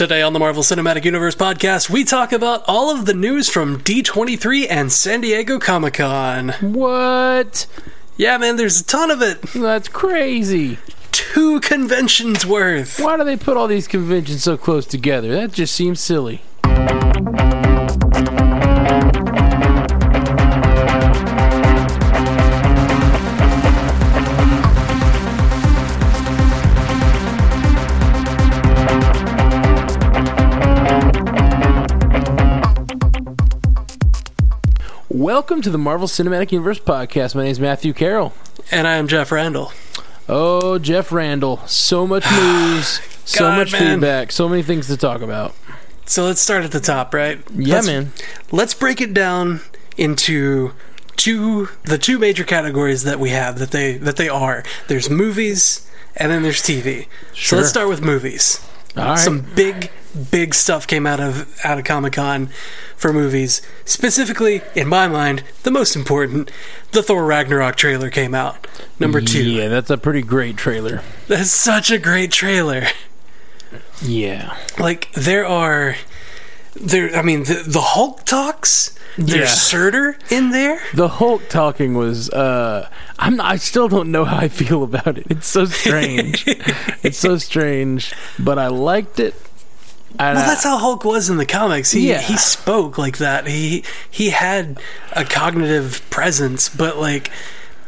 Today on the Marvel Cinematic Universe podcast, we talk about all of the news from D23 and San Diego Comic Con. What? Yeah, man, there's a ton of it. That's crazy. Two conventions worth. Why do they put all these conventions so close together? That just seems silly. Welcome to the Marvel Cinematic Universe podcast. My name is Matthew Carroll. And I am Jeff Randall. Oh, Jeff Randall. So much news, so God, much man. feedback, so many things to talk about. So let's start at the top, right? Yeah, Let's- man. Let's break it down into two the two major categories that we have that they that they are. There's movies and then there's TV. So let's start with movies. All right. Some big big stuff came out of out of Comic Con for movies. Specifically, in my mind, the most important, the Thor Ragnarok trailer came out. Number two. Yeah, that's a pretty great trailer. That's such a great trailer. Yeah. Like there are there I mean the, the Hulk talks. There's Yeah. Surtur in there. The Hulk talking was uh I'm not, I still don't know how I feel about it. It's so strange. it's so strange, but I liked it. And Well, that's how Hulk was in the comics. He Yeah. he spoke like that. He he had a cognitive presence, but like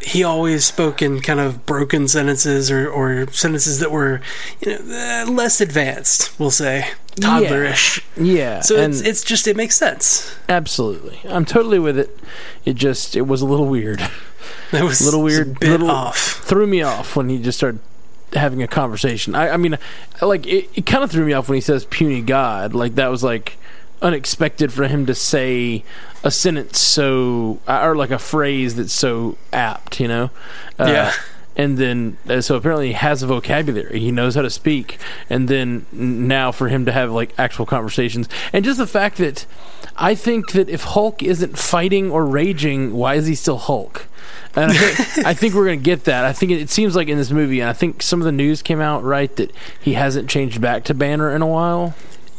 he always spoke in kind of broken sentences or, or sentences that were you know uh, less advanced. We'll say toddlerish. yeah. So and it's it's just it makes sense. absolutely. I'm totally with it. It just it was a little weird. It was A little weird, a bit little off. threw me off when he just started having a conversation. I, I mean, like it, it kind of threw me off when he says "puny god." Like that was like unexpected for him to say a sentence so or like a phrase that's so apt. You know? Uh, Yeah. And then, uh, so apparently he has a vocabulary. He knows how to speak. And then now for him to have like actual conversations, and just the fact that I think that if Hulk isn't fighting or raging, why is he still Hulk? And I think, I think we're going to get that. I think it, it seems like in this movie, and I think some of the news came out right that he hasn't changed back to Banner in a while.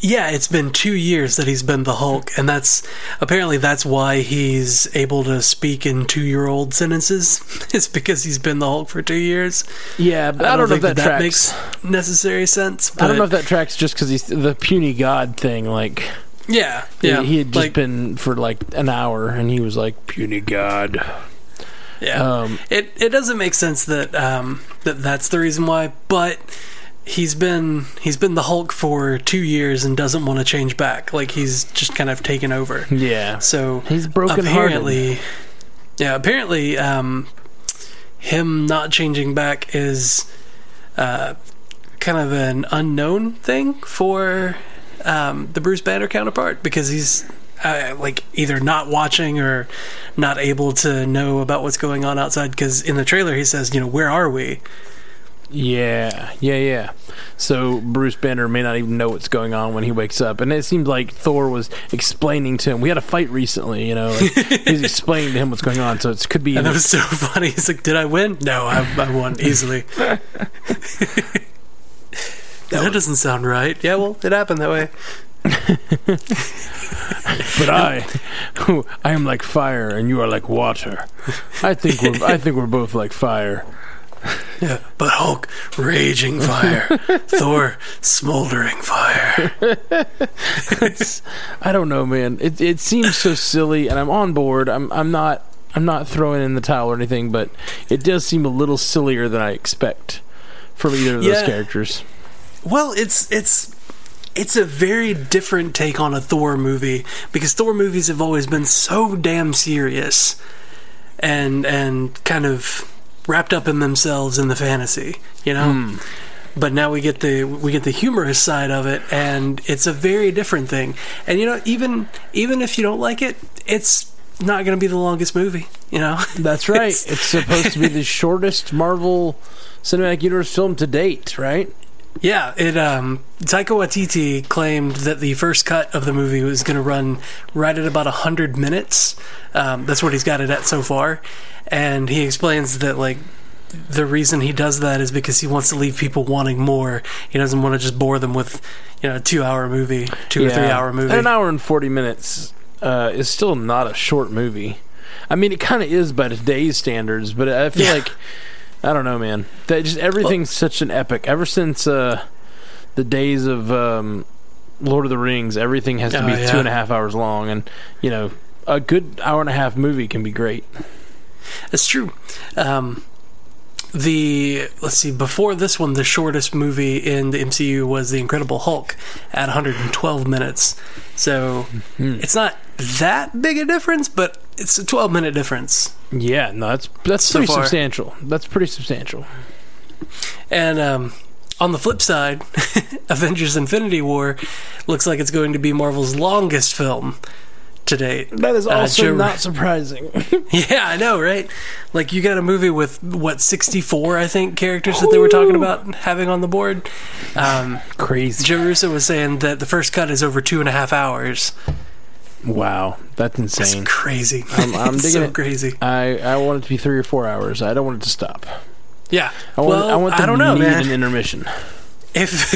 Yeah, it's been two years that he's been the Hulk, and that's apparently that's why he's able to speak in two-year-old sentences. It's because he's been the Hulk for two years. Yeah, but I, don't, know if that, tracks. makes necessary sense. I don't know if that tracks just because he's the puny god thing. Like, yeah, he- yeah, he had just like, been for like an hour, and he was like puny god. yeah. Um, it it doesn't make sense that um that that's the reason why, but. He's been he's been the Hulk for two years and doesn't want to change back. Like he's just kind of taken over. yeah, So he's broken apparently, yeah, apparently, um, him not changing back is uh, kind of an unknown thing for um, the Bruce Banner counterpart because he's uh, like either not watching or not able to know about what's going on outside. Because in the trailer, he says, "You know, where are we?" Yeah, yeah, yeah. So Bruce Banner may not even know what's going on when he wakes up, and it seemed like Thor was explaining to him. We had a fight recently, you know. He's explaining to him what's going on, so it could be. And that was so funny. He's like, "Did I win? No, I, I won easily." that doesn't sound right. Yeah, well, it happened that way. but I, I am like fire, and you are like water. I think we're, I think we're both like fire. Yeah, but Hulk, raging fire. Thor, smoldering fire. It's, I don't know, man. It it seems so silly, and I'm on board. I'm I'm not I'm not throwing in the towel or anything, but it does seem a little sillier than I expect from either of those characters. Well, it's it's it's a very different take on a Thor movie because Thor movies have always been so damn serious and and kind of wrapped up in themselves in the fantasy, you know. Hmm. But now we get the we get the humorous side of it, and it's a very different thing. And you know, even even if you don't like it, it's not going to be the longest movie. You know, That's right. It's- It's, supposed to be the shortest Marvel Cinematic Universe film to date, right? Yeah, it um Taika Waititi claimed that the first cut of the movie was going to run right at about 100 minutes. Um, that's what he's got it at so far. And he explains that like the reason he does that is because he wants to leave people wanting more. He doesn't want to just bore them with, you know, a two-hour movie, two or three-hour movie. And an hour and 40 minutes uh, is still not a short movie. I mean, it kind of is by today's standards, but I feel Yeah. like, I don't know, man. That just Everything's such an epic. Ever since uh, the days of um, Lord of the Rings, everything has to Oh, be yeah. two and a half hours long. And, you know, a good hour and a half movie can be great. It's true. Um, the let's see, before this one, the shortest movie in the MCU was The Incredible Hulk at 112 minutes. So Hmm. it's not that big a difference, but it's a 12 minute difference. Yeah, no, that's that's So pretty far. substantial. That's pretty substantial. And um, on the flip side, Avengers: Infinity War looks like it's going to be Marvel's longest film to date. That is Uh, also Joe- not surprising. Yeah, I know, right? Like you got a movie with what 64, I think, characters that they were talking about having on the board. Um, Crazy. Joe Russo was saying that the first cut is over two and a half hours. Wow, that's insane. crazy. I'm- I'm digging so it. crazy. I, I want it to be three or four hours. I don't want it to stop. Yeah. I want, well, I want them don't know, need man. an intermission. if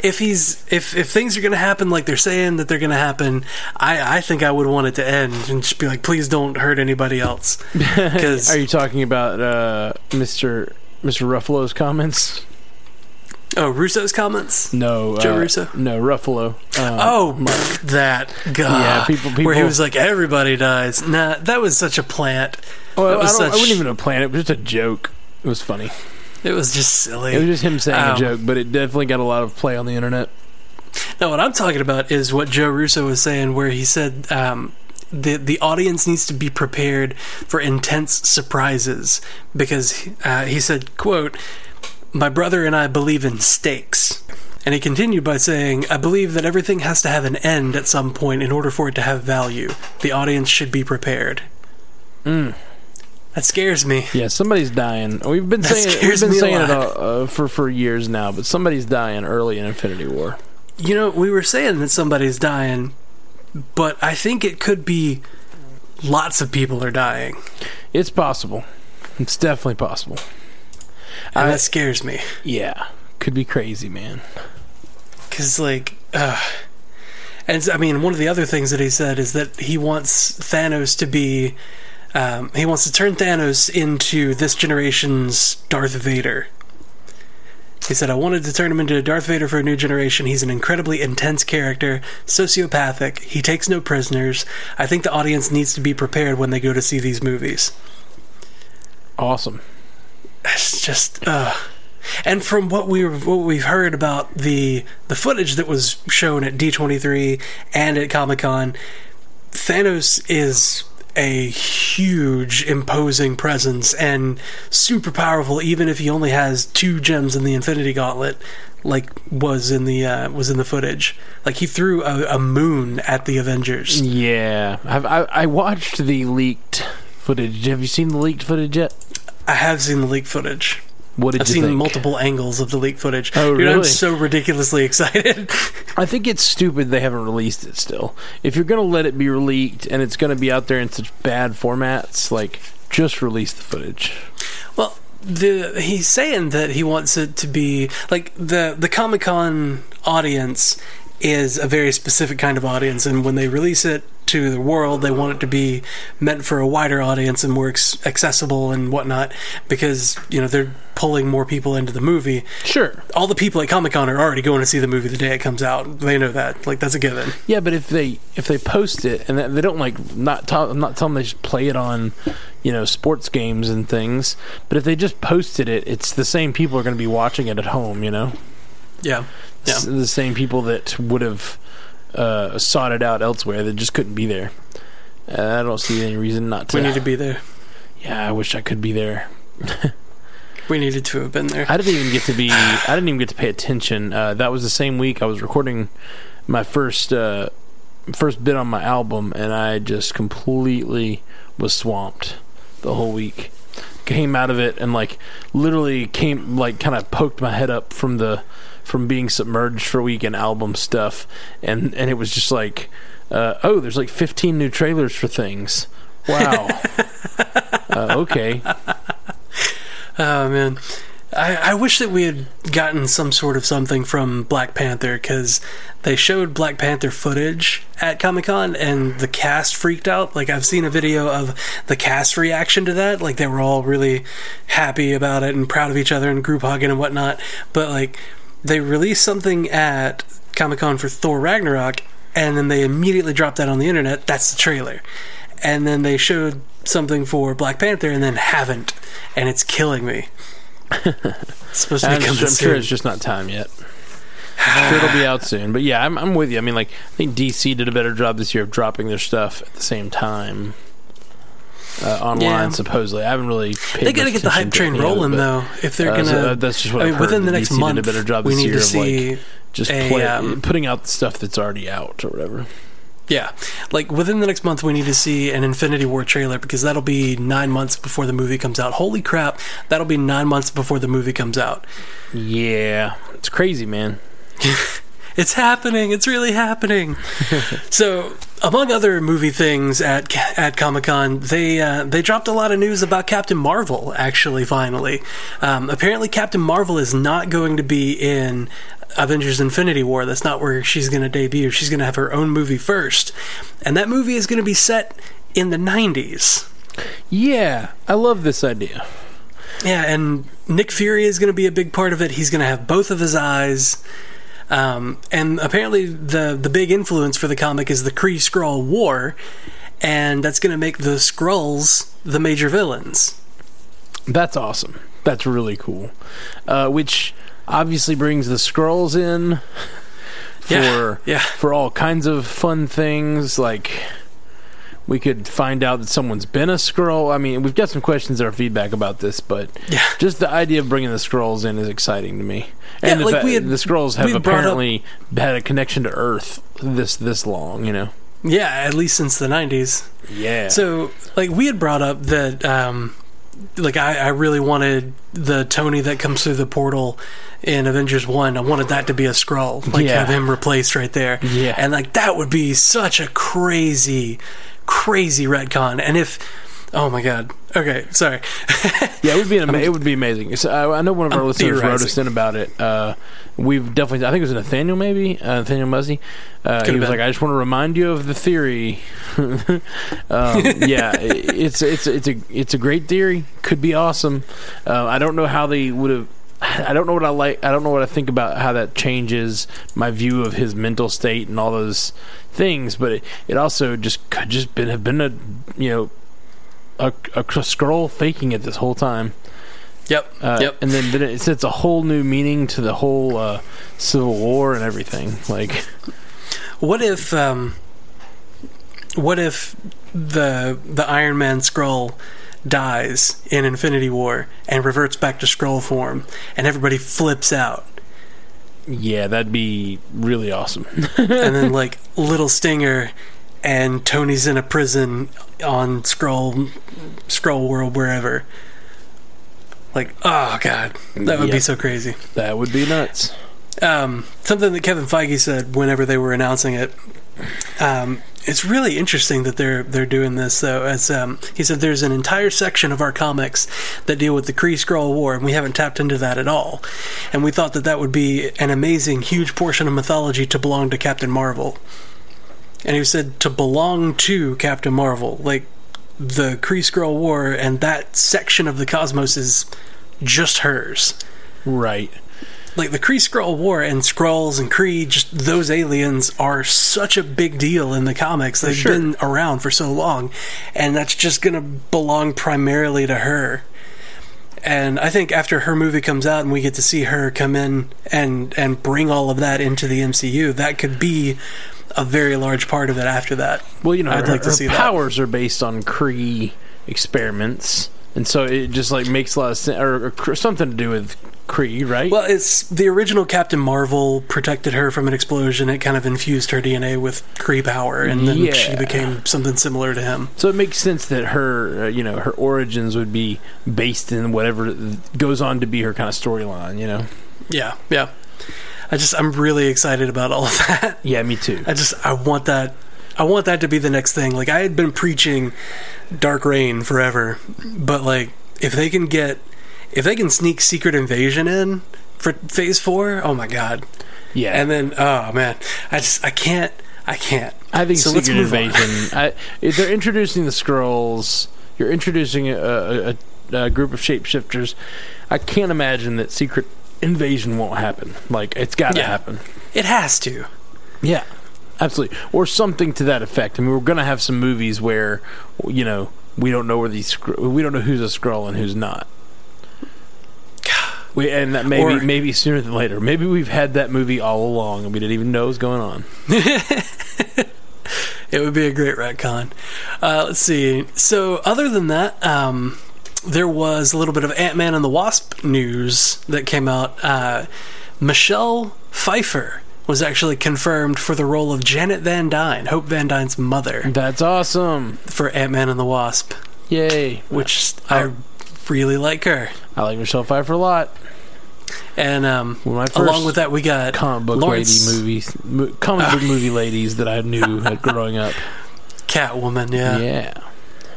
if he's if if things are going to happen like they're saying that they're going to happen, I I think I would want it to end and just be like, please don't hurt anybody else. Because Are you talking about uh, Mr. Mr. Ruffalo's comments? Oh, Russo's comments. No, Joe uh, Russo? No, Ruffalo. Uh, Oh, that God! Yeah, people- Where he was like, everybody dies. Nah, that was such a plant. well, that I, was don't, I such- wouldn't even a plant. it. It was just a joke. It was funny. It was just silly. It was just him saying Um, a joke, but it definitely got a lot of play on the internet. Now, what I'm talking about is what Joe Russo was saying, where he said um, the the audience needs to be prepared for intense surprises because uh, he said, "quote My brother and I believe in stakes." And he continued by saying, I believe that everything has to have an end at some point in order for it to have value. The audience should be prepared. Mm. That scares me. Yeah, somebody's dying. We've been That saying it, we've been saying it lot. uh, for for years now, but somebody's dying early in Infinity War. You know, we were saying that somebody's dying, but I think it could be lots of people are dying. It's possible. It's definitely possible. And I- that scares me. Yeah, could be crazy, man. Because, like, uh, and I mean, one of the other things that he said is that he wants Thanos to be, um, he wants to turn Thanos into this generation's Darth Vader. He said, I wanted to turn him into a Darth Vader for a new generation. He's an incredibly intense character, sociopathic. He takes no prisoners. I think the audience needs to be prepared when they go to see these movies. Awesome. It's just, uh, and from what we what we've heard about the the footage that was shown at D23 and at Comic Con, Thanos is a huge, imposing presence and super powerful. Even if he only has two gems in the Infinity Gauntlet, like was in the uh, was in the footage, like he threw a, a moon at the Avengers. Yeah, I've, I I watched the leaked footage. Have you seen the leaked footage yet? I have seen the leak footage. What did I've you seen think? multiple angles of the leak footage. Oh, Dude, I'm so ridiculously excited. I think it's stupid they haven't released it still. If you're gonna let it be leaked and it's gonna be out there in such bad formats, like just release the footage. Well, the he's saying that he wants it to be like the the Comic Con audience is a very specific kind of audience, and when they release it to the world, they want it to be meant for a wider audience and more ex- accessible and whatnot, because you know they're pulling more people into the movie. Sure. All the people at Comic Con are already going to see the movie the day it comes out. They know that, like that's a given. Yeah, but if they if they post it and they don't like not tell, I'm not telling them they should play it on, you know, sports games and things. But if they just posted it, it's the same people are going to be watching it at home. You know, Yeah, yeah. S- the same people that would have uh, sought it out elsewhere that just couldn't be there. Uh, I don't see any reason not to. We need to be there. yeah, I wish I could be there. We needed to have been there. I didn't even get to be. I didn't even get to pay attention. Uh, that was the same week I was recording my first uh, first bit on my album, and I just completely was swamped the whole week. Came out of it and like literally came like kind of poked my head up from the from being submerged for a week in album stuff, and and it was just like, uh, oh, there's like 15 new trailers for things. Wow. uh, okay. Oh man, I, I wish that we had gotten some sort of something from Black Panther because they showed Black Panther footage at Comic Con and the cast freaked out. Like I've seen a video of the cast reaction to that. Like they were all really happy about it and proud of each other and group hugging and whatnot. But like they released something at Comic Con for Thor Ragnarok and then they immediately dropped that on the internet. That's the trailer. And then they showed something for Black Panther and then haven't, and it's killing me. it's supposed to be I'm, coming I'm soon. sure it's just not time yet. Sure it'll be out soon. But yeah, I'm, I'm with you. I mean, like, I think DC did a better job this year of dropping their stuff at the same time uh, online, Yeah. supposedly. I haven't really paid they got to get the hype train rolling though. If they're uh, gonna, so, that's just what I I've mean, heard, within the next DC did a month, better job we need to of, see. like, just a, play, um, putting out stuff that's already out or whatever. Yeah, like within the next month, we need to see an Infinity War trailer because that'll be nine months before the movie comes out. Holy crap, that'll be nine months before the movie comes out. Yeah, it's crazy, man. It's happening. It's really happening. so, among other movie things at at Comic Con, they uh, they dropped a lot of news about Captain Marvel. Actually, finally, um, apparently Captain Marvel is not going to be in Avengers: Infinity War. That's not where she's going to debut. She's going to have her own movie first, and that movie is going to be set in the '90s. Yeah, I love this idea. Yeah, and Nick Fury is going to be a big part of it. He's going to have both of his eyes. Um, and apparently, the the big influence for the comic is the Kree Skrull War, and that's going to make the Skrulls the major villains. That's awesome. That's really cool. Uh, which obviously brings the Skrulls in for Yeah, yeah. for all kinds of fun things like we could find out that someone's been a Skrull. I mean, we've got some questions our feedback about this, but Yeah. just the idea of bringing the Skrulls in is exciting to me. Yeah, And the, like we had- the Skrulls have brought up- apparently had a connection to Earth this this long. You know. Yeah, at least since the '90s. Yeah. So, like, we had brought up that, um, like, I, I really wanted the Tony that comes through the portal in Avengers One. I wanted that to be a Skrull, like Yeah. have him replaced right there. Yeah. and like that would be such a crazy, crazy retcon. And if, oh my god, okay, sorry, Yeah, it would be an it would be amazing. So, I, I know one of our I'm listeners wrote us in about it. Uh, we've definitely, I think it was Nathaniel, maybe uh, Nathaniel Muzzy. Uh, he was been. like, "I just want to remind you of the theory." um, yeah, it's it's it's a it's a great theory. Could be awesome. Uh, I don't know how they would have. I don't know what I like. I don't know what I think about how that changes my view of his mental state and all those things. But it, it also just could just been have been a you know a, a Skrull faking it this whole time. yep, Uh, yep. And then, then it sets a whole new meaning to the whole uh, Civil War and everything. Like, What if, um, what if the the Iron Man Skrull dies in Infinity War and reverts back to Skrull form, and everybody flips out? yeah, that'd be really awesome. and then like little stinger and tony's in a prison on Skrull Skrull world wherever like oh god that would be so crazy that would be nuts. um, something that kevin feige said whenever they were announcing it um, it's really interesting that they're they're doing this though. As um, he said, there's an entire section of our comics that deal with the Kree Skrull War, and we haven't tapped into that at all. And we thought that that would be an amazing, huge portion of mythology to belong to Captain Marvel. And he said to belong to Captain Marvel, like the Kree Skrull War, and that section of the cosmos is just hers Right. Like the Kree Skrull War and Skrulls and Kree, just those aliens are such a big deal in the comics. They've sure. been around for so long, and that's just going to belong primarily to her. And I think after her movie comes out and we get to see her come in and and bring all of that into the MCU, that could be a very large part of it after that. Well, you know, I'd her, like to see that. powers are based on Kree experiments, and so it just like makes a lot of sense, or, or something to do with Kree, right? Well, it's the original Captain Marvel protected her from an explosion. It kind of infused her DNA with Kree power, and then Yeah. she became something similar to him. so it makes sense that her, uh, you know, her origins would be based in whatever goes on to be her kind of storyline. You know. Yeah, yeah. I just I'm really excited about all of that. Yeah, me too. I just I want that I want that to be the next thing. Like I had been preaching Dark Reign forever, but like if they can get if they can sneak Secret Invasion in for Phase Four, oh my god! Yeah, And then, oh man, I just I can't, I can't. I think So let's Secret move. Invasion. I, they're introducing the Skrulls. You're introducing a, a, a, group of shapeshifters. I can't imagine that Secret Invasion won't happen. Like it's got to Yeah. happen. It has to. Yeah, absolutely, or something to that effect. I mean, we're gonna have some movies where you know we don't know where these we don't know who's a Skrull and who's not. We, and that maybe Or- maybe sooner than later. Maybe we've had that movie all along and we didn't even know what was going on. It would be a great retcon. Uh, let's see. So, other than that, um, there was a little bit of Ant Man and the Wasp news that came out. Uh, Michelle Pfeiffer was actually confirmed for the role of Janet Van Dyne, Hope Van Dyne's mother, That's awesome! for Ant Man and the Wasp, Yay! which I really like her. I like Michelle Pfeiffer a lot. And um, One of my first along with that, we got comic book Lawrence lady movies, mo- comic book movie ladies that I knew growing up. Catwoman. Yeah. Yeah,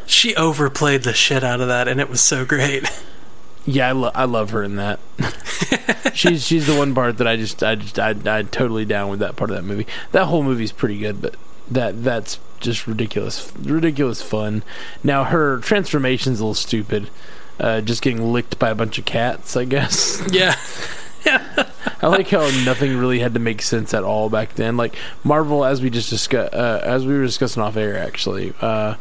she overplayed the shit out of that, and it was so great. yeah, I, lo- I love her in that. she's she's the one part that I just I just I I totally down with that part of that movie. That whole movie's pretty good, but that that's just ridiculous, ridiculous fun. Now her transformation's a little stupid. Uh, just getting licked by a bunch of cats, I guess. Yeah. yeah. I like how nothing really had to make sense at all back then. Like Marvel, as we just discussed, uh, as we were discussing off air, actually, uh,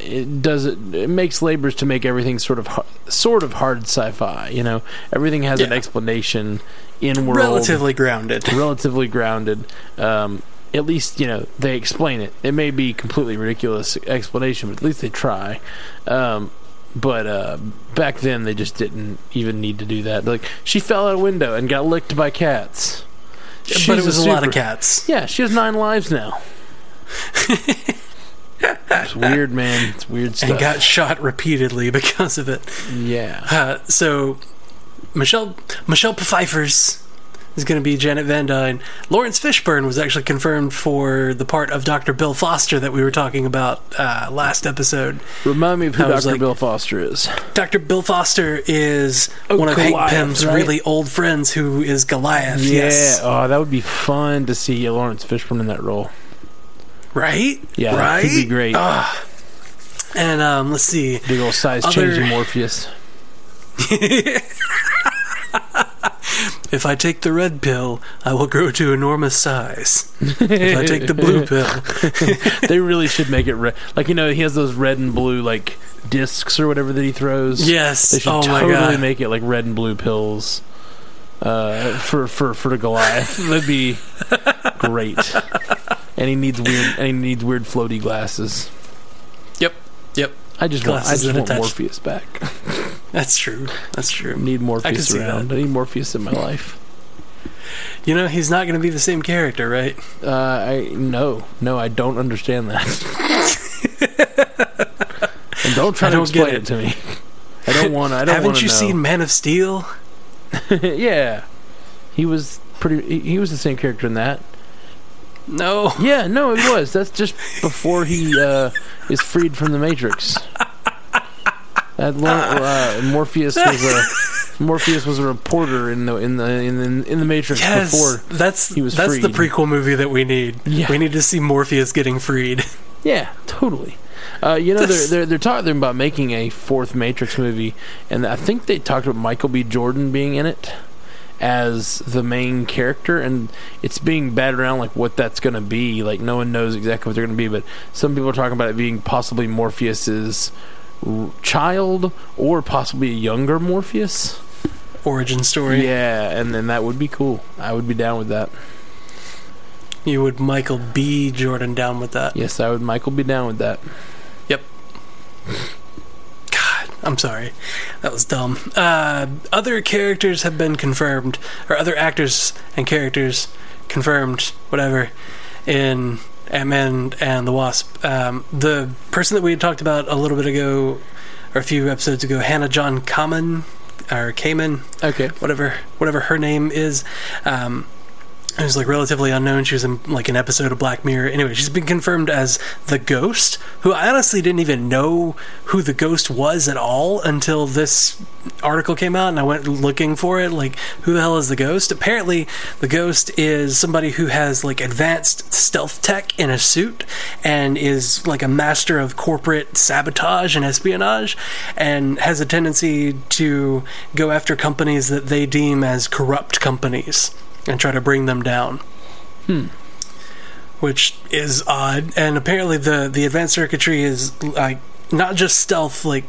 it does it, it makes labors to make everything sort of har- sort of hard sci-fi. You know, everything has an explanation in world, Relatively grounded. relatively grounded. Um, at least you know they explain it. It may be completely ridiculous explanation, but at least they try. Um, but uh, back then they just didn't even need to do that. Like she fell out a window and got licked by cats. but it was a, lot of cats. Yeah, she has nine lives now. it's weird, man. It's weird stuff. And got shot repeatedly because of it. yeah. Uh, so, Michelle Michelle Pfeiffer's is going to be Janet Van Dyne. Laurence Fishburne was actually confirmed for the part of Dr. Bill Foster that we were talking about uh, last episode. Remind me of who Dr. like- Bill Foster is. Dr. Bill Foster is Oh, one of Hank Pym's right? really old friends who is Goliath. Yeah. Yes. Oh, that would be fun to see Laurence Fishburne in that role. Right? Yeah, Right? he'd be great. Ah. And um, let's see. Big old size Other- changing Morpheus. If I take the red pill, I will grow to enormous size. if I take the blue pill, they really should make it red. Like you know, he has those red and blue like discs or whatever that he throws. yes. They should oh totally make it like red and blue pills uh, for for for the Goliath. That'd be great. And he needs weird. And he needs weird floaty glasses. Yep. Yep. I just want. I just want Morpheus back. That's true. That's I true. need Morpheus see around. I need Morpheus in my life. You know, he's not going to be the same character, right? Uh, I no, no, I don't understand that. and don't try I to explain it. it. to me. I don't want. I don't Haven't you know. seen Man of Steel? yeah, he was pretty. He, he was the same character in that. No. Yeah, no, it was. That's just before he uh, is freed from the Matrix. That lo- uh, Morpheus was a Morpheus was a reporter in the in the in the, in the Matrix Yes, before. that's he was that's the prequel movie that we need. Yeah. We need to see Morpheus getting freed. Yeah, totally. Uh, you know, they're they're they're talking about making a fourth Matrix movie, and I think they talked about Michael B. Jordan being in it as the main character, and it's being batted around like what that's going to be. Like no one knows exactly what they're going to be, but some people are talking about it being possibly Morpheus's child or possibly a younger Morpheus. Origin story. Yeah, and then that would be cool. I would be down with that. You would Michael B. Jordan down with that. Yes, I would. Michael be down with that. Yep. God, I'm sorry. That was dumb. Uh, other characters have been confirmed, or other actors and characters confirmed, whatever, in Ant Man and the Wasp. Um, the person that we had talked about a little bit ago, or a few episodes ago, Hannah John Kamen, or Kamen, Okay. whatever whatever her name is. Um, who's like relatively unknown. She was in like an episode of Black Mirror. Anyway, she's been confirmed as the Ghost, who I honestly didn't even know who the Ghost was at all until this article came out and I went looking for it. Like, who the hell is the Ghost? Apparently, the Ghost is somebody who has like advanced stealth tech in a suit and is like a master of corporate sabotage and espionage and has a tendency to go after companies that they deem as corrupt companies and try to bring them down. Hmm. Which is odd. And apparently the the advanced circuitry is like not just stealth like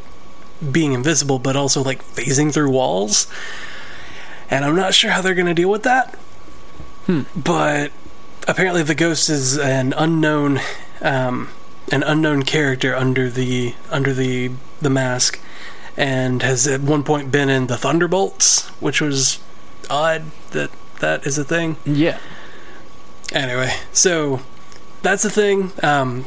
being invisible, but also like phasing through walls. And I'm not sure how they're gonna deal with that. Hmm. But apparently the ghost is an unknown um, an unknown character under the under the the mask and has at one point been in the Thunderbolts, which was odd that that is a thing. Yeah. Anyway, so that's the thing. Um,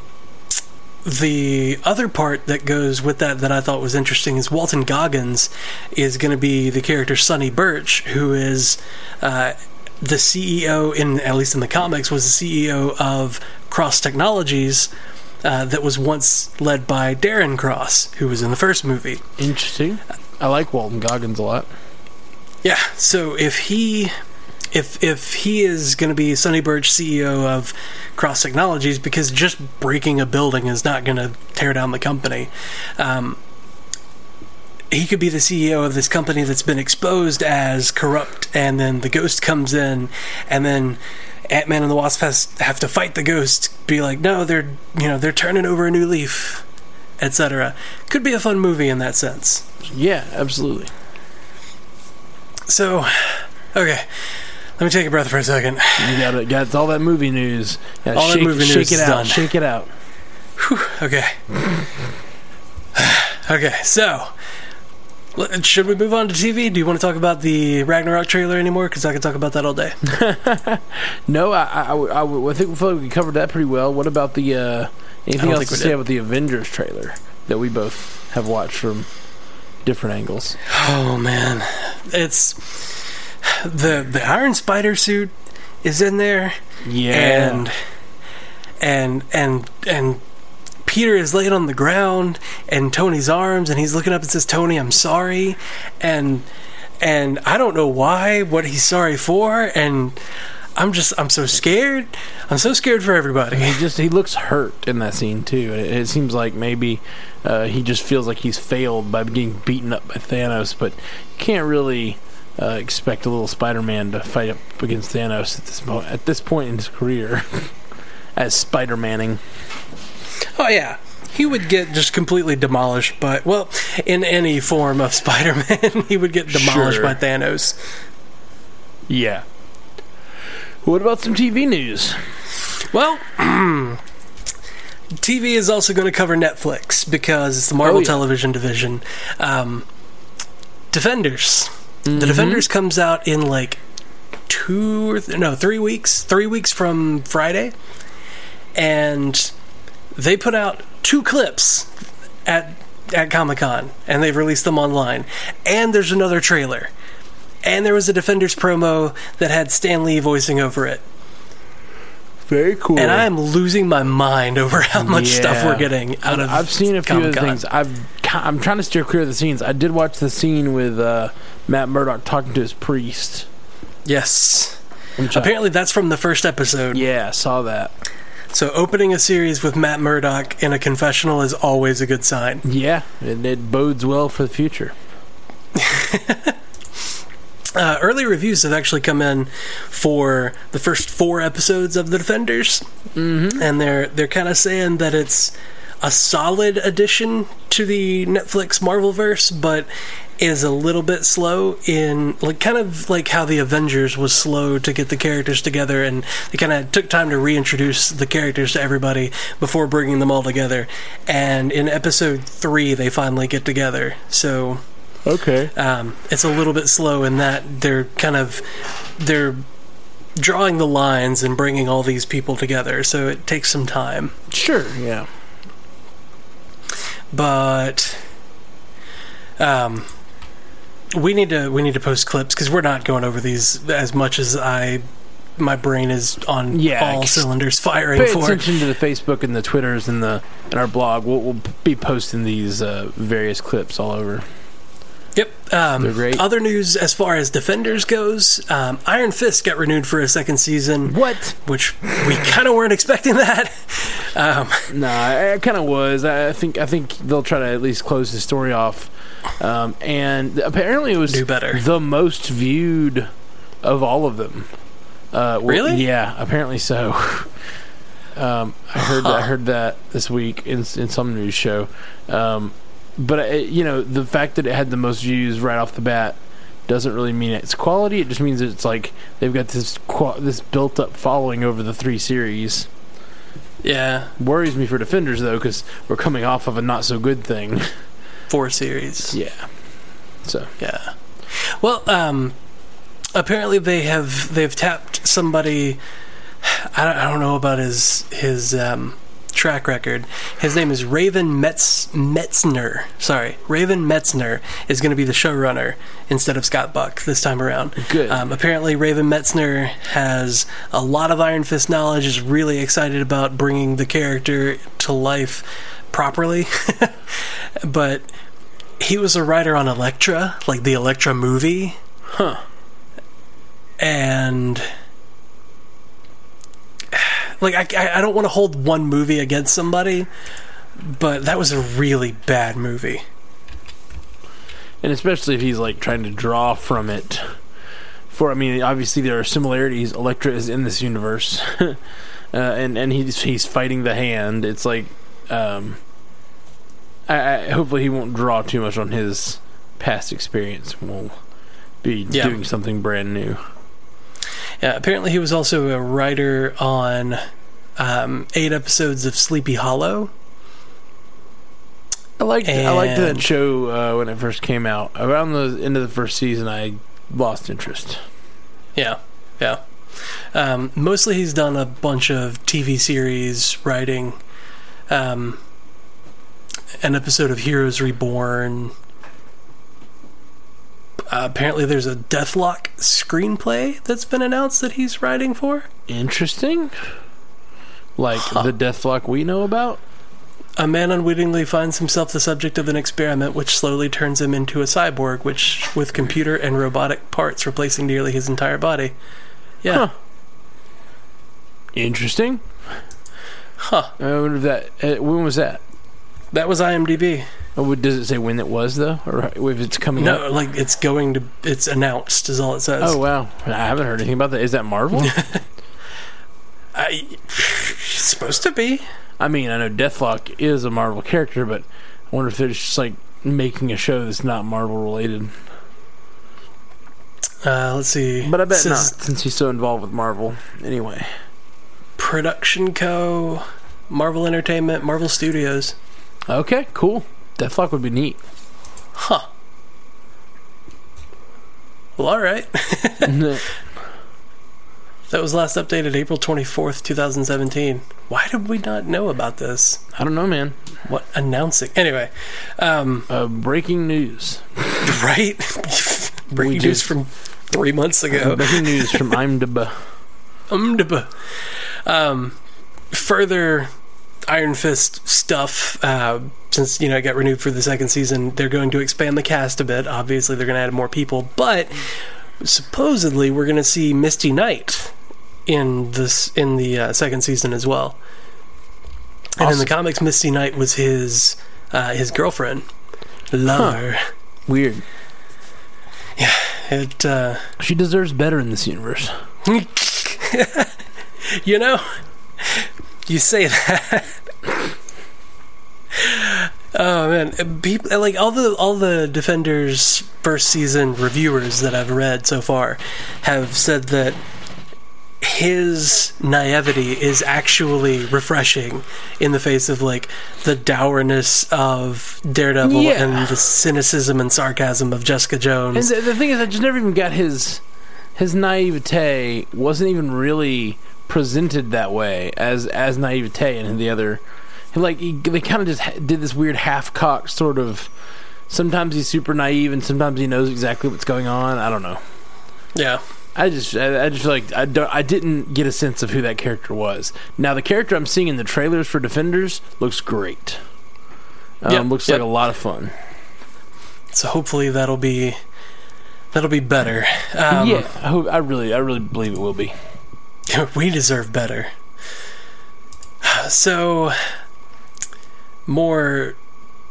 the other part that goes with that that I thought was interesting is Walton Goggins is going to be the character Sonny Burch, who is uh, the CEO in at least in the comics was the CEO of Cross Technologies. Uh, that was once led by Darren Cross, who was in the first movie. Interesting. I like Walton Goggins a lot. Yeah, so if he if if he is going to be Sonny Burch, CEO of Cross Technologies, because just breaking a building is not going to tear down the company. Um, he could be the CEO of this company that's been exposed as corrupt, and then the ghost comes in, and then Ant Man and the Wasp has have to fight the ghost. Be like, no, they're you know they're turning over a new leaf, etc. Could be a fun movie in that sense. Yeah, absolutely. So, okay. Let me take a breath for a second. You got it. Got all that movie news. All that shake, movie shake news it is out. done. Shake it out. Okay. okay, so should we move on to TV? Do you want to talk about the Ragnarok trailer anymore? Because I could talk about that all day. No, I, I, I, I think we feel like we covered that pretty well. What about the uh, anything else to we say did. about the Avengers trailer that we both have watched from different angles? Oh man, it's the the Iron Spider suit is in there, Yeah, and and and and Peter is laying on the ground in Tony's arms, and he's looking up and says, "Tony, I'm sorry," and and I don't know why, what he's sorry for, and I'm just I'm so scared. I'm so scared for everybody. he just he looks hurt in that scene too. It, it seems like maybe uh, he just feels like he's failed by being beaten up by Thanos, but you can't really. Uh, expect a little Spider-Man to fight up against Thanos at this mo- at this point in his career as Spider-Manning. Oh yeah. He would get just completely demolished by well, in any form of Spider-Man, he would get demolished Sure. by Thanos. Yeah. What about some TV news? Well, TV is also going to cover Netflix because it's the Marvel Oh, yeah. Television division. Um, Defenders. Mm-hmm. The Defenders comes out in like two or th- no three weeks. Three weeks from Friday, and they put out two clips at at Comic Con, and they've released them online. And there's another trailer. And there was a Defenders promo that had Stan Lee voicing over it. Very cool. And I am losing my mind over how much stuff we're getting out of. I've seen a few other Comic-Con. things. I've I'm trying to steer clear of the scenes. I did watch the scene with uh, Matt Murdock talking to his priest. Yes. Apparently, that's from the first episode. yeah, I saw that. So, opening a series with Matt Murdock in a confessional is always a good sign. Yeah, it, it bodes well for the future. Uh, early reviews have actually come in for the first four episodes of The Defenders, Mm-hmm. and they're they're kind of saying that it's a solid addition to the Netflix Marvelverse, but is a little bit slow in like kind of like how the Avengers was slow to get the characters together, and they kind of took time to reintroduce the characters to everybody before bringing them all together. And in episode three, they finally get together. So Okay. um, it's a little bit slow in that they're kind of they're drawing the lines and bringing all these people together so it takes some time Sure. Yeah. but um, we need to we need to post clips because we're not going over these as much as I my brain is on Yeah, all cylinders firing Pay for. attention to the Facebook and the Twitters and the and our blog. We'll, we'll be posting these uh, various clips all over. Yep. Um, great. Other news as far as Defenders goes, um, Iron Fist got renewed for a second season, What? which we kind of weren't expecting that. Um, No, I, I kind of was. I think I think they'll try to at least close the story off. Um, and apparently, it was Do better. the most viewed of all of them. Uh, w- Really? Yeah, apparently so. um, I heard I heard that this week in in some news show. But uh, you know, the fact that it had the most views right off the bat doesn't really mean it's quality. It just means it's like they've got this this built up following over the three series. yeah, Worries me for defenders though, because we're coming off of a not so good thing. four series. yeah. So Yeah. Well, um, apparently they have they've tapped somebody. I don't, I don't know about his his um, track record. His name is Raven Metz Metzner. Sorry, Raven Metzner is going to be the showrunner instead of Scott Buck this time around. Good. Um, apparently, Raven Metzner has a lot of Iron Fist knowledge. Is really excited about bringing the character to life properly, but he was a writer on Elektra, like the Elektra movie, huh. and like I, I- I don't want to hold one movie against somebody, but that was a really bad movie. And especially if he's like trying to draw from it. For I mean, obviously there are similarities. Elektra is in this universe, uh, and and he's he's fighting the hand. It's like, um, I, I hopefully he won't draw too much on his past experience. We'll be Yeah. doing something brand new. Yeah, apparently he was also a writer on um, eight episodes of Sleepy Hollow. I liked I liked that show uh, when it first came out. Around the end of the first season, I lost interest. Yeah, yeah. Um, mostly he's done a bunch of TV series writing. Um, an episode of Heroes Reborn. Uh, apparently, there's a Deathlok screenplay that's been announced that he's writing for. Interesting. Like Huh. the Deathlok we know about. A man unwittingly finds himself the subject of an experiment which slowly turns him into a cyborg, which with computer and robotic parts replacing nearly his entire body. Yeah. Huh. Interesting. Huh. I wonder if that. Uh, when was that? That was IMDb. Oh, does it say when it was though, or if it's coming No, up? like it's going to. It's announced, is all it says. Oh wow, I haven't heard anything about that. Is that Marvel? I, it's supposed to be. I mean, I know Deathlok is a Marvel character, but I wonder if they're just like making a show that's not Marvel related. Uh, let's see. But I bet not, since he's so involved with Marvel. Anyway, Production Co. Marvel Entertainment, Marvel Studios. okay, cool. Deathlok would be neat. Huh. Well, all right. That was last updated April 24th, 2017. Why did we not know about this? I don't know, man. What announcing? Anyway, um, Uh, breaking news. right? Breaking We news from three months ago. Breaking news from IMDb. Um, um, further Iron Fist stuff. Uh, since you know it got renewed for the second season, they're going to expand the cast a bit. Obviously, they're going to add more people, but supposedly we're going to see Misty Knight in this in the uh, second season as well. And in the comics, Misty Knight was his uh, his girlfriend, lover. Weird. Yeah, it uh, She deserves better in this universe. you know, you say that. oh man, people like all the all the Defenders first season reviewers that I've read so far have said that his naivety is actually refreshing in the face of like the dourness of Daredevil Yeah. and the cynicism and sarcasm of Jessica And Jones. the, the thing is, I just never even got his his naivete wasn't even really presented that way as as naivete and the other. Like he, they kind of just ha- did this weird half cocked sort of. Sometimes he's super naive and sometimes he knows exactly what's going on. I don't know. yeah. I just, I, I just feel like I, don't, I didn't get a sense of who that character was. Now, the character I'm seeing in the trailers for Defenders looks great. Um, Yep, looks yep. like a lot of fun. So hopefully that'll be that'll be better. Um, yeah, I, hope, I really, I really believe it will be. we deserve better. So, more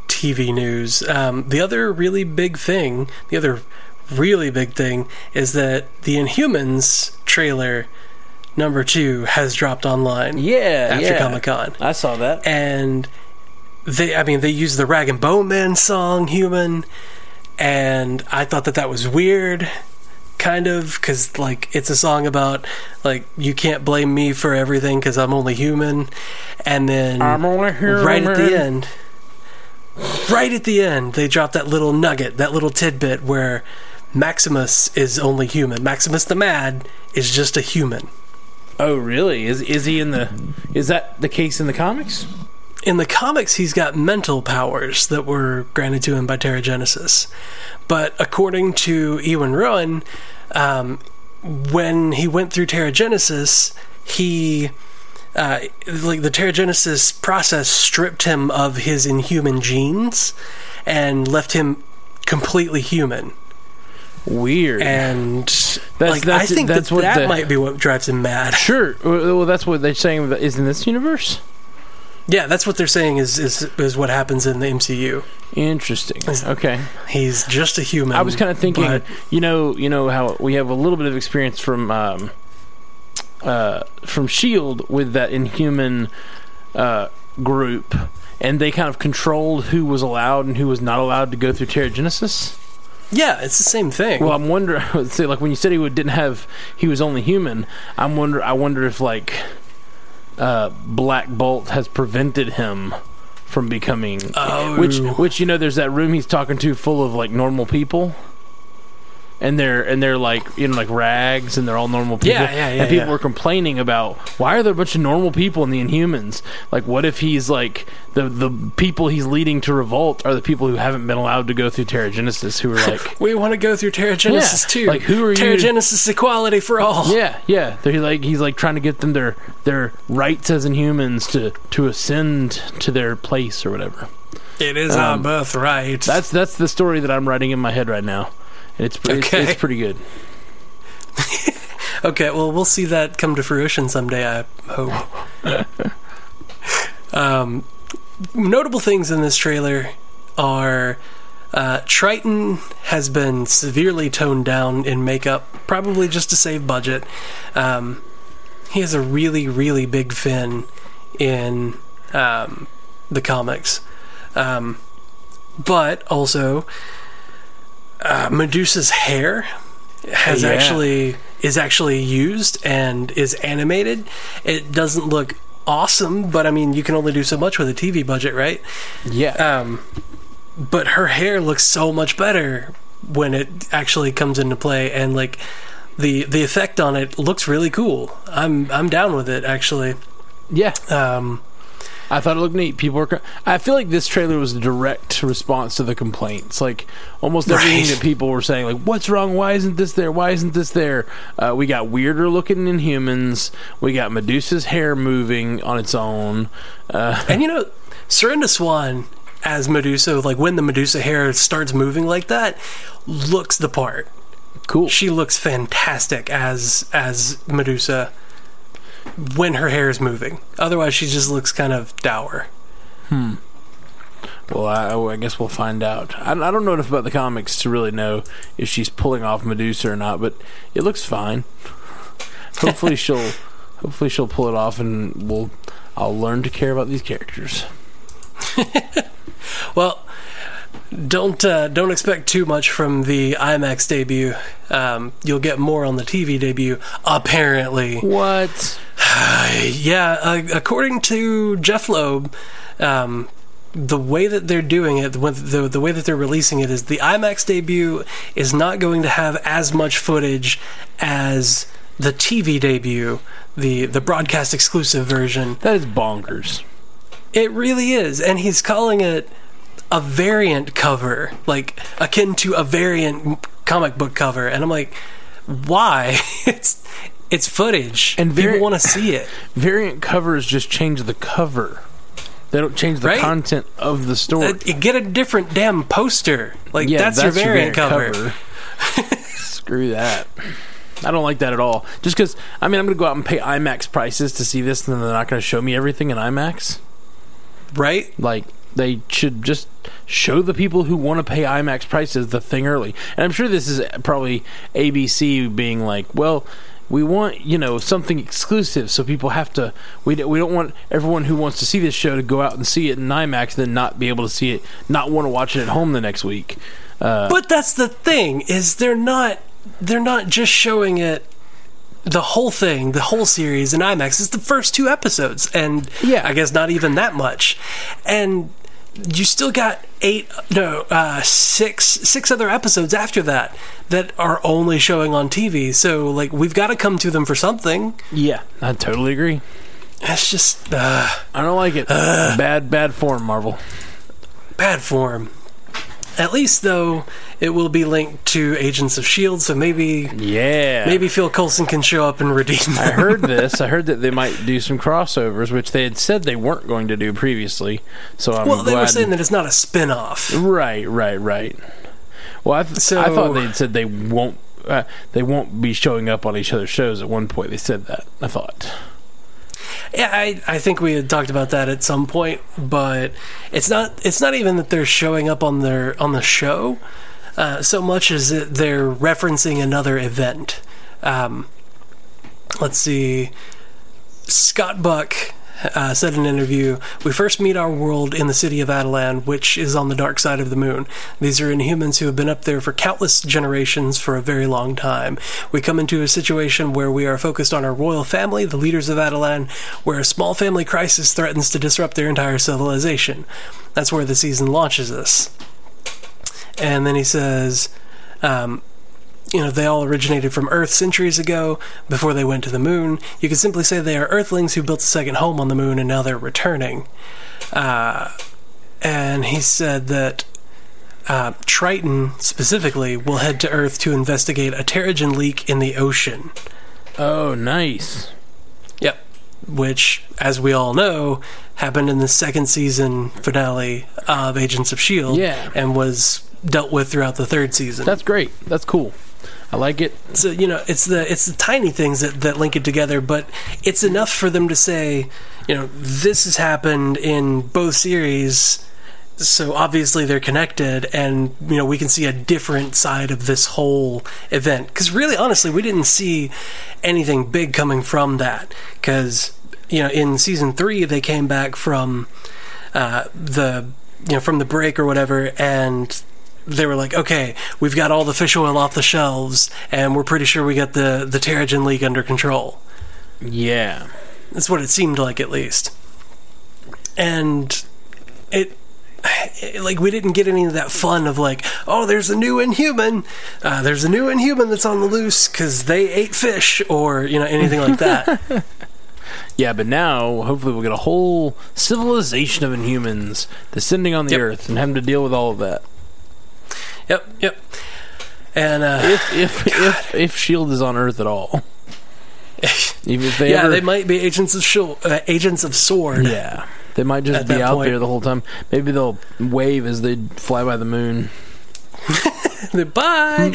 TV news. Um, the other really big thing, the other really big thing, is that the Inhumans trailer number two has dropped online Yeah, after yeah. Comic Con. I saw that. and they i mean they used the rag and bone man song human and i thought that that was weird kind of because like it's a song about like you can't blame me for everything because i'm only human and then only here, right at the end right at the end they drop that little nugget that little tidbit where maximus is only human maximus the mad is just a human Oh, really? Is is he in the? Is that the case in the comics? In the comics, he's got mental powers that were granted to him by Terrigenesis. But according to Iwan Rheon, um, when he went through Terrigenesis, he. Uh, like the Terrigenesis process stripped him of his inhuman genes and left him completely human. Weird. And like I think that's that, what that the- might be what drives him mad. sure. Well, that's what they're saying. Is in this universe? Yeah, that's what they're saying is is, is what happens in the MCU. Interesting. Okay. He's just a human. I was kind of thinking, but- you know, you know how we have a little bit of experience from um, uh, from Shield with that Inhuman uh, group, and they kind of controlled who was allowed and who was not allowed to go through Terrigenesis. Yeah, it's the same thing. Well, I'm wondering. Say, like when you said he would, didn't have, he was only human. I'm wonder. I wonder if like uh, Black Bolt has prevented him from becoming. Oh. Which, which you know, there's that room he's talking to full of like normal people. And they're and they're like you know like rags and they're all normal people. Yeah, yeah, yeah, And people yeah. were complaining about why are there a bunch of normal people in the Inhumans? Like, what if he's like the the people he's leading to revolt are the people who haven't been allowed to go through Terrigenesis, who are like we want to go through Terrigenesis Yeah, too. like, who are you- Terrigenesis equality for all. Yeah, yeah. They're like he's like trying to get them their their rights as inhumans to to ascend to their place or whatever. It is Um, our birthright. That's that's the story that I'm writing in my head right now. It's pre- Okay. it's, it's pretty good. okay. Well, we'll see that come to fruition someday. I hope. um, notable things in this trailer are uh, Triton has been severely toned down in makeup, probably just to save budget. Um, he has a really, really big fin in um, the comics. Um, but also, uh, Medusa's hair has Yeah. actually is actually used and is animated. It doesn't look awesome, but I mean, you can only do so much with a TV budget, right? Yeah. Um, but her hair looks so much better when it actually comes into play, and like the the effect on it looks really cool. I'm I'm down with it actually. yeah. Um, I thought it looked neat. People were. co- I feel like this trailer was a direct response to the complaints. Like almost everything Right. that people were saying, like, "What's wrong? Why isn't this there? Why isn't this there?" Uh, we got weirder looking Inhumans. We got Medusa's hair moving on its own. Uh, and you know, Serinda Swan as Medusa, like when the Medusa hair starts moving like that, looks the part. cool. She looks fantastic as as Medusa when her hair is moving. Otherwise, she just looks kind of dour. Hmm. Well, I, I guess we'll find out. I, I don't know enough about the comics to really know if she's pulling off Medusa or not, but it looks fine. hopefully she'll, hopefully she'll pull it off, and we'll, I'll learn to care about these characters. Well, don't uh, don't expect too much from the IMAX debut. Um, you'll get more on the TV debut, apparently. What? Yeah, uh, according to Jeph Loeb, um, the way that they're doing it, the, the, the way that they're releasing it is the IMAX debut is not going to have as much footage as the TV debut, the the broadcast exclusive version. That is bonkers. It really is, and he's calling it a variant cover, like akin to a variant comic book cover. And I'm like, why? it's it's footage, And people want to see it. Variant covers just change the cover. They don't change the Right? content of the story. Uh, you get a different damn poster. Like that's, your variant, cover. Screw that. I don't like that at all. Just because, I mean, I'm going to go out and pay IMAX prices to see this, and then they're not going to show me everything in IMAX. right? Like, they should just show the people who want to pay IMAX prices the thing early. And I'm sure this is probably ABC being like, well, we want you know something exclusive, so people have to. We we don't want everyone who wants to see this show to go out and see it in IMAX, then not be able to see it, not want to watch it at home the next week. Uh, But that's the thing is they're not they're not just showing it the whole thing, the whole series in IMAX. It's the first two episodes, and Yeah. I guess not even that much. And you still got eight, no, uh, six, six other episodes after that that are only showing on TV. So like we've got to come to them for something. yeah, I totally agree. That's just uh, I don't like it. bad, bad form, Marvel. bad form. At least though, it will be linked to Agents of Shield, so maybe Yeah, maybe Phil Coulson can show up and redeem. I heard this. I heard that they might do some crossovers, which they had said they weren't going to do previously. So I'm Well, they glad. were saying that it's not a spin-off. right, right, right. Well, I, th- So- I thought they'd said they won't. Uh, they won't be showing up on each other's shows. At one point, they said that. I thought. Yeah, I, I think we had talked about that at some point, but it's not it's not even that they're showing up on their on the show uh, so much as that they're referencing another event. Um, let's see, Scott Buck. Uh, said in an interview, we first meet our world in the city of Attilan, which is on the dark side of the moon. These are inhumans who have been up there for countless generations for a very long time. We come into a situation where we are focused on our royal family, the leaders of Attilan, where a small family crisis threatens to disrupt their entire civilization. That's where the season launches us. And then he says, um, you know, they all originated from Earth centuries ago before they went to the moon. You could simply say they are Earthlings who built a second home on the moon and now they're returning. Uh, and he said that uh, Triton specifically will head to Earth to investigate a Terrigen leak in the ocean. Oh, nice. Yep. Which, as we all know, happened in the second season finale of Agents of S.H.I.E.L.D. Yeah. and was dealt with throughout the third season. That's great. That's cool. I like it. so you know it's the it's the tiny things that, that link it together but it's enough for them to say you know this has happened in both series so obviously they're connected and you know we can see a different side of this whole event because really honestly we didn't see anything big coming from that because you know in season three they came back from uh, the you know from the break or whatever and they were like, okay, we've got all the fish oil off the shelves, and we're pretty sure we got the the Terrigen leak under control. Yeah. That's what it seemed like, at least. And it, it- like, we didn't get any of that fun of like, oh, there's a new Inhuman, uh, there's a new Inhuman that's on the loose because they ate fish, or you know anything like that. Yeah, but now hopefully we'll get a whole civilization of Inhumans descending on the Yep. Earth and having to deal with all of that. Yep, yep. And uh, If if if if Shield is on Earth at all, even if they yeah, ever, they might be agents of Shul- uh, agents of Sword. yeah, they might just be out point. there the whole time. Maybe they'll wave as they fly by the moon. Bye.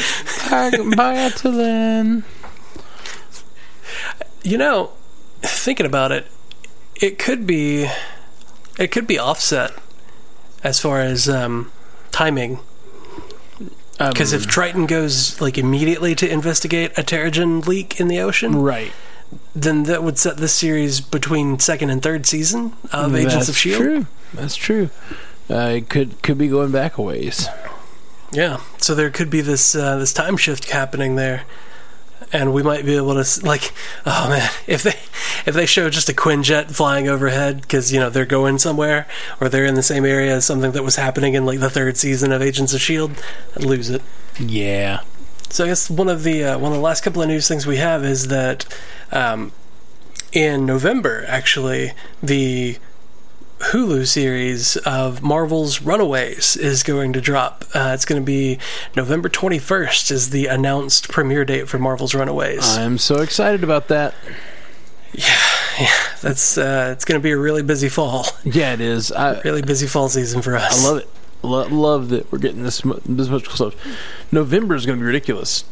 bye, bye till then. You know, thinking about it, it could be it could be offset as far as um, timing. Because Um, if Triton goes like immediately to investigate a Terrigen leak in the ocean, right, then that would set this series between second and third season of Agents That's of Shield. That's true. That's true. Uh, it could could be going back a ways. Yeah, so there could be this uh, this time shift happening there, and we might be able to like, oh man, if they if they show just a Quinjet flying overhead because you know they're going somewhere or they're in the same area as something that was happening in like the third season of Agents of Shield, I'd lose it. Yeah. So I guess one of the uh, one of the last couple of news things we have is that um, in November, actually, the Hulu series of Marvel's Runaways is going to drop. Uh, it's going to be November 21st is the announced premiere date for Marvel's Runaways. I'm so excited about that. yeah, yeah, that's uh, it's going to be a really busy fall. Yeah, it is. I, Really busy fall season for us. I love it. Lo- love that we're getting this mu- this much stuff. November is going to be ridiculous.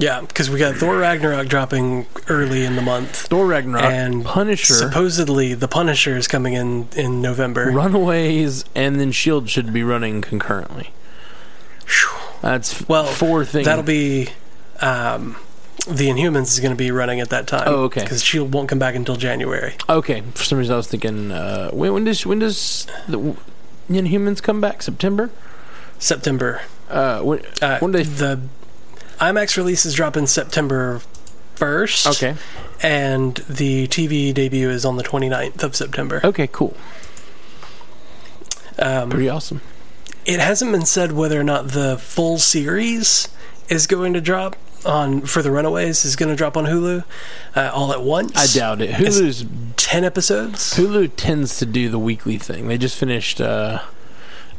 Yeah, because we got Thor Ragnarok dropping early in the month. Thor Ragnarok, And Punisher, Supposedly, The Punisher is coming in in November. Runaways, and then Shield should be running concurrently. That's Well, four things. That'll be um, the Inhumans is going to be running at that time. Oh, okay. Because Shield won't come back until January. okay. For some reason, I was thinking, uh, when, when does when does the Inhumans come back? September. September. Uh, when, Uh, when do they? the IMAX release is dropping September first. okay. And the TV debut is on the 29th of September. Okay. Cool. Um, Pretty awesome. it hasn't been said whether or not the full series is going to drop on for the Runaways is going to drop on Hulu uh, all at once. I doubt it. It's- Hulu's ten episodes. Hulu tends to do the weekly thing. They just finished. Uh,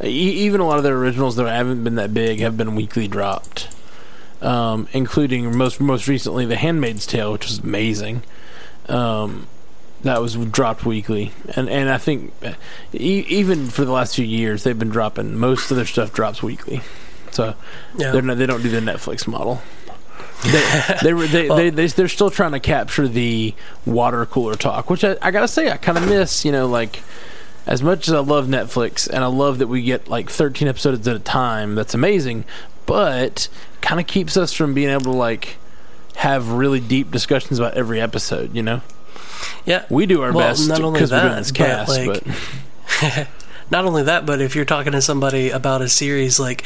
e- even a lot of their originals that haven't been that big have been weekly dropped, um, including most most recently The Handmaid's Tale, which was amazing. Um, that was dropped weekly, and and I think uh, e- even for the last few years they've been dropping most of their stuff drops weekly. So Yeah. they're not, they don't do the Netflix model. they, they, were- they, Well- they, they, they're still trying to capture the water cooler talk, which I, I gotta say, I kind of miss. You know, like as much as I love Netflix and I love that we get like 13 episodes at a time, that's amazing, but kind of keeps us from being able to like have really deep discussions about every episode. You know, yeah. we do our Well, best not only because we're doing that, this but, like, but Not only that, but if you're talking to somebody about a series like,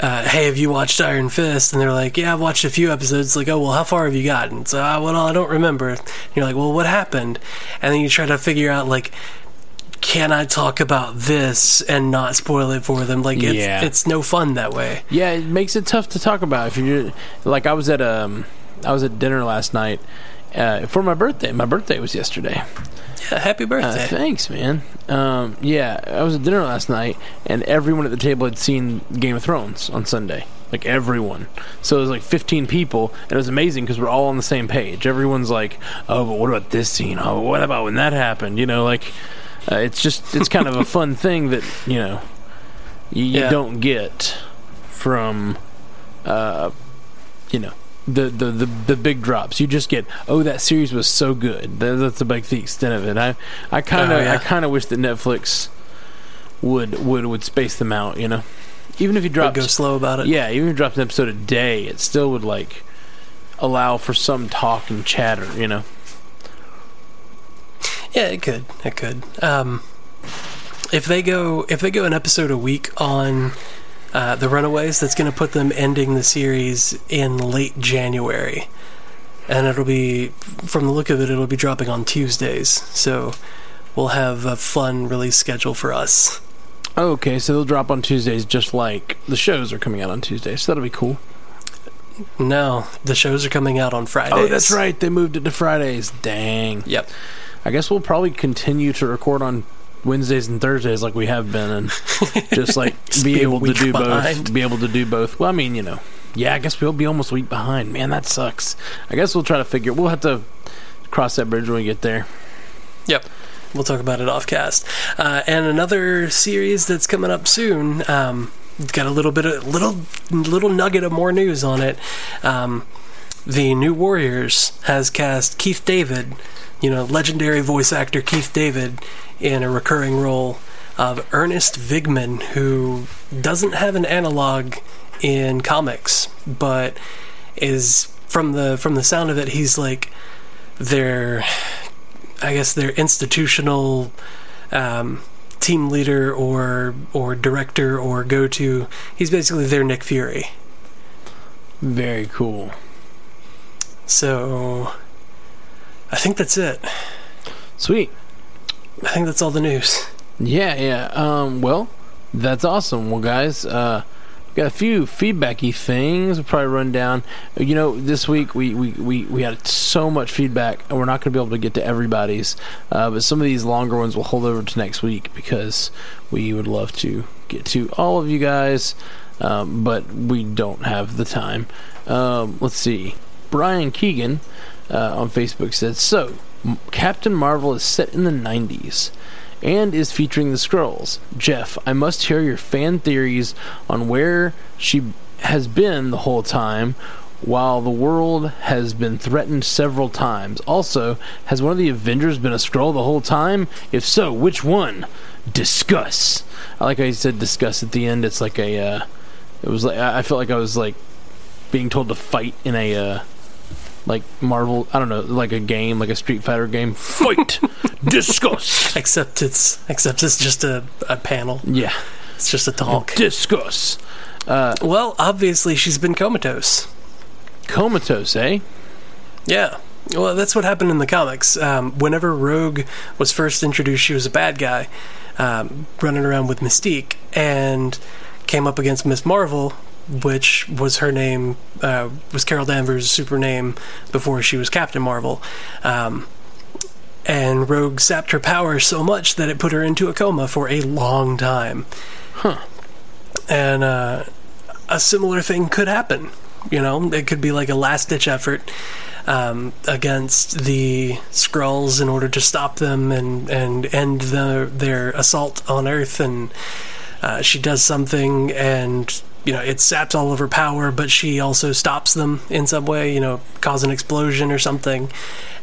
uh, "Hey, have you watched Iron Fist?" and they're like, "Yeah, I've watched a few episodes." Like, "Oh, well, how far have you gotten?" So, uh, well, I don't remember. And you're like, "Well, what happened?" And then you try to figure out like, can I talk about this and not spoil it for them? Like, it's, Yeah. it's no fun that way. Yeah, it makes it tough to talk about. If you're like, I was at um, I was at dinner last night uh, for my birthday. My birthday was yesterday. Yeah, happy Uh, birthday. thanks, man. Um, yeah, I was at dinner last night, and everyone at the table had seen Game of Thrones on Sunday. Like everyone. So it was like 15 people, and it was amazing because we're all on the same page. Everyone's like, "Oh, but what about this scene? Oh, what about when that happened?" You know, like uh, it's just it's kind of a fun thing that you know you, you Yeah. don't get from uh, you know the, the, the, the big drops. You just get, oh, that series was so good. That, that's about the extent of it. I I kind of Oh, yeah. I kind of wish that Netflix would would would space them out. You know, even if you dropped go slow about it. yeah, even if you dropped an episode a day, it still would like allow for some talk and chatter. You know. Yeah, it could. It could. Um, if they go, if they go an episode a week on uh, the Runaways, that's going to put them ending the series in late January, and it'll be, from the look of it, it'll be dropping on Tuesdays. So we'll have a fun release schedule for us. Okay, so they'll drop on Tuesdays, just like the shows are coming out on Tuesdays. So that'll be cool. No, the shows are coming out on Fridays. Oh, that's right. They moved it to Fridays. Dang. Yep. I guess we'll probably continue to record on Wednesdays and Thursdays like we have been, and just like Just be, be able to do behind. both. Be able to do both. Well, I mean, you know, yeah. I guess we'll be almost a week behind. Man, that sucks. I guess we'll try to figure. We'll have to cross that bridge when we get there. Yep. We'll talk about it off cast. Uh, and another series that's coming up soon. Um, got a little bit of little little nugget of more news on it. Um, the New Warriors has cast Keith David, you know, legendary voice actor Keith David, in a recurring role of Ernest Vigman, who doesn't have an analog in comics, but is from the from the sound of it, he's like their I guess their institutional um, team leader or or director or go to. He's basically their Nick Fury. Very cool. So I think that's it. Sweet. I think that's all the news. Yeah, yeah. Um, well, that's awesome. Well, guys, uh, got a few feedbacky things. We'll probably run down. You know, this week we, we, we, we had so much feedback, and we're not going to be able to get to everybody's. Uh, but some of these longer ones we'll hold over to next week because we would love to get to all of you guys, um, but we don't have the time. Um, let's see. Brian Keegan uh, on Facebook said, So, Captain Marvel is set in the 90s and is featuring the Skrulls. Jeff, I must hear your fan theories on where she has been the whole time while the world has been threatened several times. Also, has one of the Avengers been a Skrull the whole time? If so, which one? Discuss. I like how you said discuss at the end. It's like a, uh, it was like, I felt like I was like being told to fight in a, uh, like Marvel, I don't know, like a game, like a Street Fighter game. Fight! Discuss! Except it's except it's just a, a panel. Yeah. It's just a talk. Discuss. Well, obviously she's been comatose. Comatose, eh? Yeah. Well, that's what happened in the comics. Um, whenever Rogue was first introduced, she was a bad guy, um, running around with Mystique, and came up against Miss Marvel, which was her name, uh, was Carol Danvers' super name before she was Captain Marvel. Um, and Rogue sapped her power so much that it put her into a coma for a long time. Huh. And uh, a similar thing could happen. You know, it could be like a last ditch effort um, against the Skrulls in order to stop them and, and end the, their assault on Earth. And uh, she does something and, you know, it saps all of her power, but she also stops them in some way, you know, cause an explosion or something.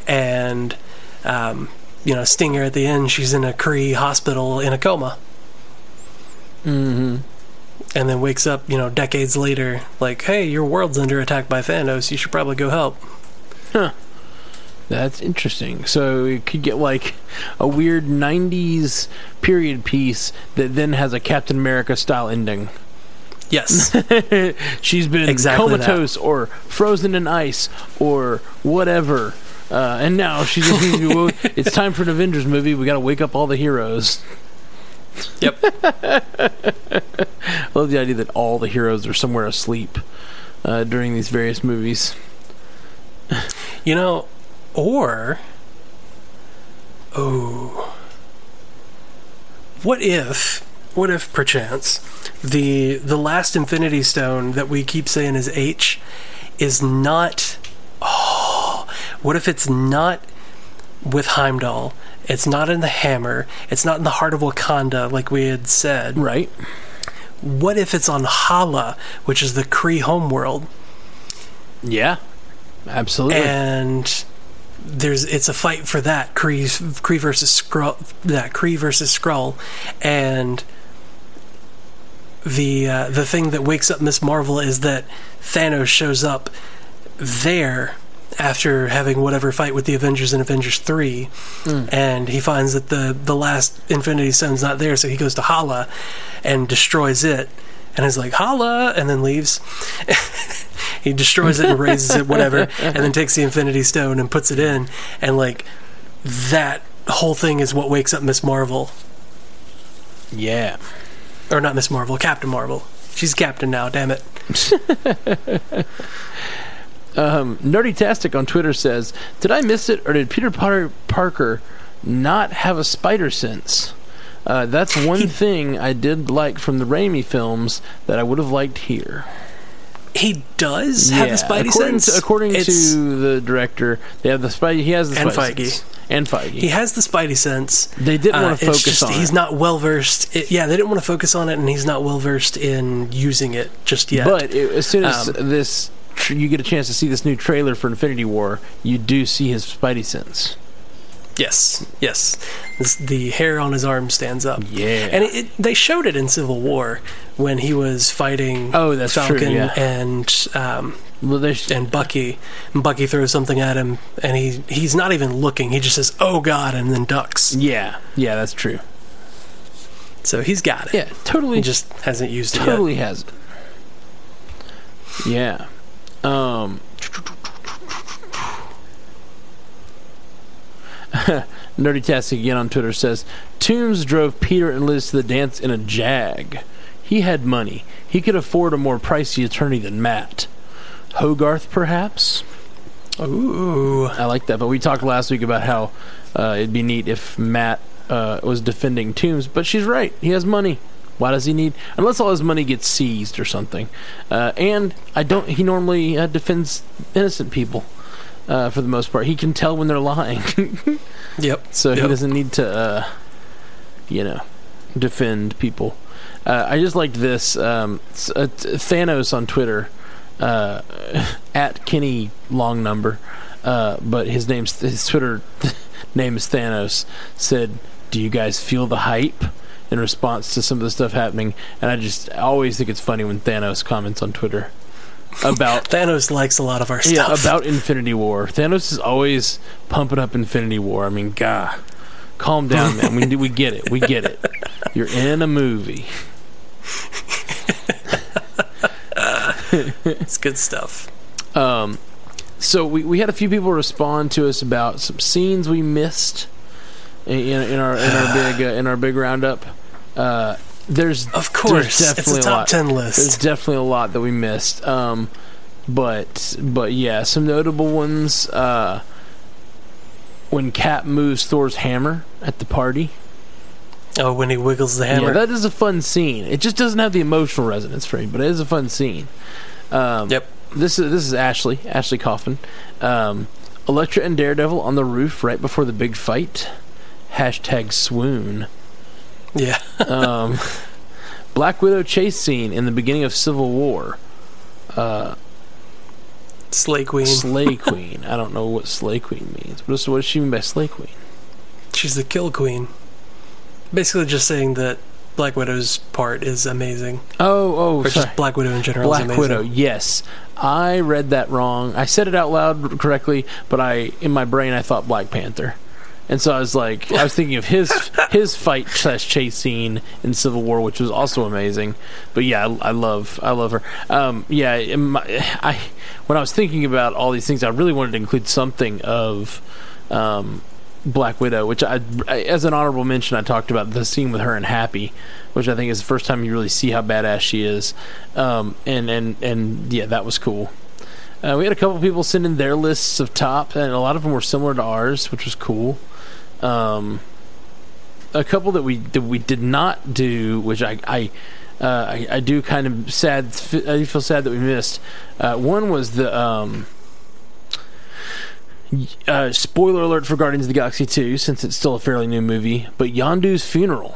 And, um, you know, Stinger at the end, she's in a Kree hospital in a coma Mm-hmm. and then wakes up, you know, decades later, like, hey, your world's under attack by Thanos. You should probably go help. Huh. That's interesting. So it could get like a weird 90s period piece that then has a Captain America style ending. Yes. She's been Exactly comatose or frozen in ice or whatever. Uh, and now she just needs to be woke. It's time for an Avengers movie. We got to wake up all the heroes. yep. I love the idea that all the heroes are somewhere asleep uh, during these various movies. You know, or oh, what if, what if perchance the the last Infinity Stone that we keep saying is H is not? Oh, what if it's not with Heimdall? It's not in the hammer. It's not in the heart of Wakanda, like we had said. Right. What if it's on Hala, which is the Kree homeworld? Yeah. Absolutely. and there's it's a fight for that Kree Kree versus Skrull that Kree versus Skrull and the uh, the thing that wakes up Miss Marvel is that Thanos shows up there after having whatever fight with the Avengers in Avengers 3 and he finds that the the last Infinity Stone's not there so he goes to Hala and destroys it and is like Hala! and then leaves. He destroys it and raises it whatever and then takes the Infinity Stone and puts it in and like that whole thing is what wakes up Miss Marvel. Yeah. Or not Miss Marvel Captain Marvel she's Captain now damn it Um, Nerdy Tastic on Twitter says, "Did I miss it, or did Peter Potter Parker not have a spider sense?" Uh, that's one thing I did like from the Raimi films that I would have liked here. He does have the Spidey according sense To, according It's- to the director, they have the Spidey. He has the And Spidey Feige. sense. and Feige. he has the Spidey sense they didn't Uh, want to focus just on he's it. not well versed yeah they didn't want to focus on it and he's not well versed in using it just yet But it, as soon as Um, this, tr- you get a chance to see this new trailer for Infinity War, you do see his Spidey sense. Yes, yes. This, the hair on his arm stands up. Yeah. and it, it, they showed it in Civil War when he was fighting. Oh, that's true, yeah. and um, Well, and Bucky. And Bucky throws something at him, and he he's not even looking. He just says, "Oh God," and then ducks. yeah, yeah, that's true. So he's got it. Yeah, totally. he just hasn't used it totally has it. Yeah. Um. Nerdy Tastic again on Twitter says Toombs drove Peter and Liz to the dance in a Jag. He had money. He could afford a more pricey attorney than Matt. Hogarth, perhaps. Ooh. I like that. But we talked last week about how uh, it'd be neat if Matt uh, was defending Toombs. But she's right. He has money. Why does he need? Unless all his money gets seized or something. Uh, and I don't. He normally uh, defends innocent people uh, for the most part. He can tell when they're lying, Yep. so he doesn't need to, uh, you know, defend people. Uh, I just liked this. Um, uh, Thanos on Twitter uh, at Kenny Long Number, uh, but his name's his Twitter name is Thanos. Said, "Do you guys feel the hype?" In response to some of the stuff happening, and I just always think it's funny when Thanos comments on Twitter about Thanos likes a lot of our stuff. yeah about Infinity War. Thanos is always pumping up Infinity War. I mean, God, calm down, man. We we get it. We get it. You're in a movie. it's good stuff. Um, so we, we had a few people respond to us about some scenes we missed in, in our in our big uh, in our big roundup. Uh, there's Of course, there's it's definitely a top lot. ten There's definitely a lot that we missed. Um, but but yeah, some notable ones. Uh, when Cap moves Thor's hammer at the party. Oh, when he wiggles the hammer. Yeah, that is a fun scene. It just doesn't have the emotional resonance for me, but it is a fun scene. Um, Yep. This is this is Ashley Ashley Coffin, um, Elektra and Daredevil on the roof right before the big fight. Hashtag swoon. Yeah. Um, Black Widow chase scene in the beginning of Civil War. Uh, Slay Queen. Slay Queen. I don't know what Slay Queen means. What does, what does she mean by Slay Queen? She's the kill queen. Basically, just saying that Black Widow's part is amazing. Oh, oh, Or sorry. just Black Widow in general is Black. Widow. Yes, I read that wrong. I said it out loud correctly, but I in my brain I thought Black Panther, and so I was like, I was thinking of his his fight slash chase scene in Civil War, which was also amazing. But yeah, I, I love I love her. Um, yeah, my, I when I was thinking about all these things, I really wanted to include something of. Um, Black Widow, which I, I, as an honorable mention, I talked about the scene with her and Happy, which I think is the first time you really see how badass she is, um, and and and yeah, that was cool. Uh, we had a couple people send in their lists of top, and a lot of them were similar to ours, which was cool. Um, a couple that we that we did not do, which I I, uh, I, I do kind of sad. I feel sad that we missed. Uh, one was the um, uh, spoiler alert for Guardians of the Galaxy 2, since it's still a fairly new movie, but Yondu's funeral.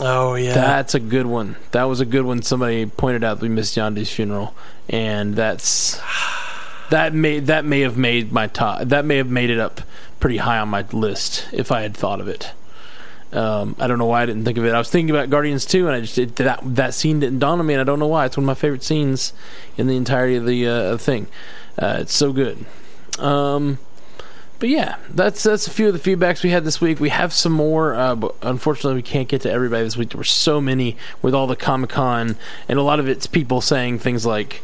Oh yeah. That's a good one. That was a good one. Somebody pointed out that we missed Yondu's funeral, and that's that may that may have made my top. That may have made it up pretty high on my list if I had thought of it. Um, I don't know why I didn't think of it. I was thinking about Guardians 2, and I just it, that that scene didn't dawn on me, and I don't know why. It's one of my favorite scenes in the entirety of the uh, thing. Uh, it's so good. Um, but yeah, that's that's a few of the feedbacks we had this week. We have some more, uh, but unfortunately, we can't get to everybody this week. There were so many with all the Comic Con, and a lot of it's people saying things like,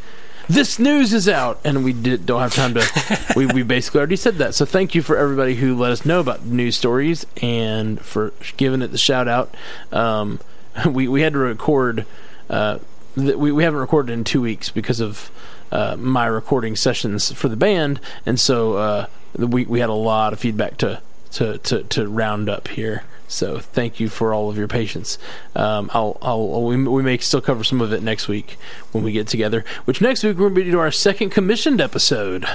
"This news is out," and we did, don't have time to. we we basically already said that. So thank you for everybody who let us know about news stories and for giving it the shout out. Um, we we had to record. Uh, th- we we haven't recorded in two weeks because of uh, my recording sessions for the band, and so uh, we we had a lot of feedback to to to, to round up here. So thank you for all of your patience. Um, I'll, I'll we, we may still cover some of it next week when we get together. Which next week we're going to do our second commissioned episode.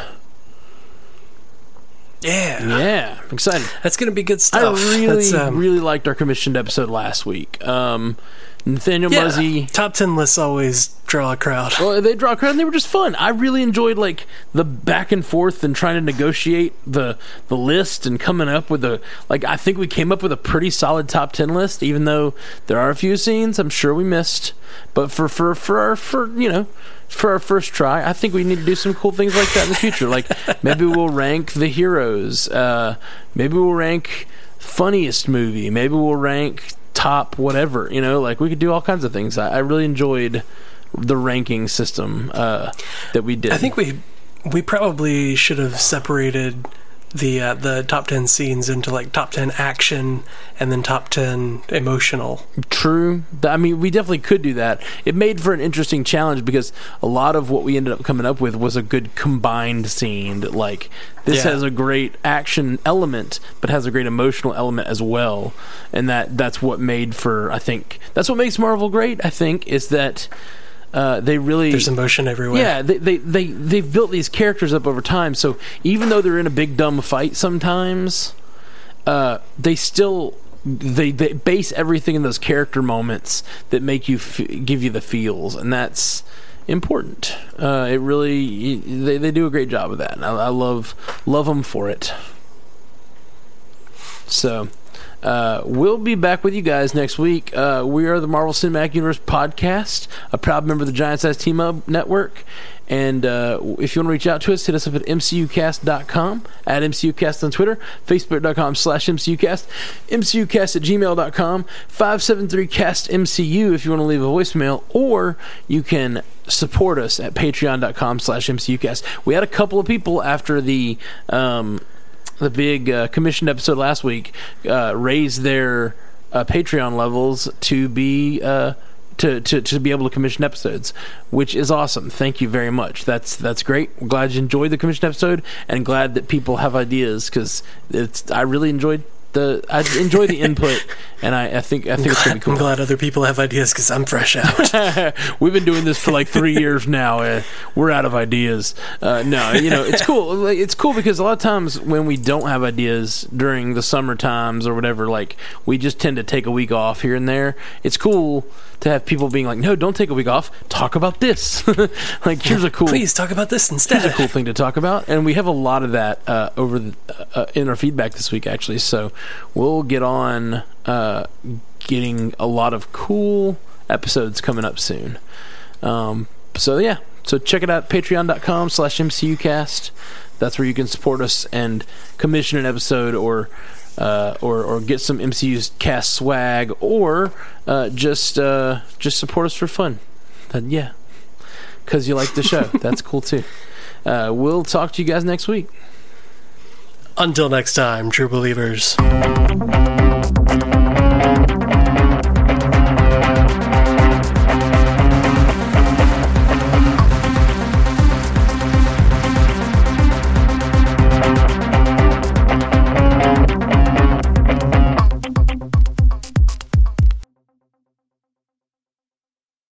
yeah. Yeah, I'm excited. That's gonna be good stuff. I really um, really liked our commissioned episode last week. Um, Nathaniel yeah. Muzzy. Top ten lists always draw a crowd. Well, they draw a crowd and they were just fun. I really enjoyed like the back and forth and trying to negotiate the the list and coming up with a like I think we came up with a pretty solid top ten list, even though there are a few scenes I'm sure we missed. But for for for our for you know for our first try, I think we need to do some cool things like that in the future. Like maybe we'll rank the heroes. Uh, maybe we'll rank funniest movie. Maybe we'll rank top whatever. You know, like we could do all kinds of things. I, I really enjoyed the ranking system uh, that we did. I think we we probably should have separated the uh, the top ten scenes into like top ten action and then top ten emotional. True. I mean, we definitely could do that. It made for an interesting challenge because a lot of what we ended up coming up with was a good combined scene. That like this Yeah. has a great action element, but has a great emotional element as well, and that that's what made for. I think that's what makes Marvel great. I think is that. Uh, they really There's emotion everywhere. Yeah, they, they they they've built these characters up over time. So even though they're in a big dumb fight sometimes, uh, they still they they base everything in those character moments that make you f- give you the feels, and that's important. Uh, it really they they do a great job of that, and I, I love love them for it. So. Uh, we'll be back with you guys next week. Uh, we are the Marvel Cinematic Universe podcast, a proud member of the Giant Size Team Up Network. And uh, if you want to reach out to us, hit us up at mcucast.com, at mcucast on Twitter, facebook.com slash mcucast, mcucast at gmail.com, 573-CAST-MCU if you want to leave a voicemail, or you can support us at patreon.com slash mcucast. We had a couple of people after the... Um, the big uh, commissioned episode last week uh, raised their uh, Patreon levels to be uh, to, to to be able to commission episodes, which is awesome. Thank you very much. That's that's great. I'm glad you enjoyed the commissioned episode, and glad that people have ideas because it's I really enjoyed the I enjoy the input, and I, I think I think it's gonna be cool. I'm glad other people have ideas because I'm fresh out. We've been doing this for like three years now. Uh, we're out of ideas. Uh, no, you know it's cool. Like, It's cool because a lot of times when we don't have ideas during the summer times or whatever, like we just tend to take a week off here and there. It's cool to have people being like, "No, don't take a week off. Talk about this." like here's a cool Please talk about this Here's instead. a cool thing to talk about, and we have a lot of that uh, over the, uh, in our feedback this week, actually. So we'll get on uh, getting a lot of cool episodes coming up soon. Um, so yeah, so check it out, patreon.com slash mcucast. That's where you can support us and commission an episode or uh, or or get some MCU cast swag or uh, just uh, just support us for fun. Then yeah, because you like the show. That's cool too. Uh, we'll talk to you guys next week. Until next time, true believers.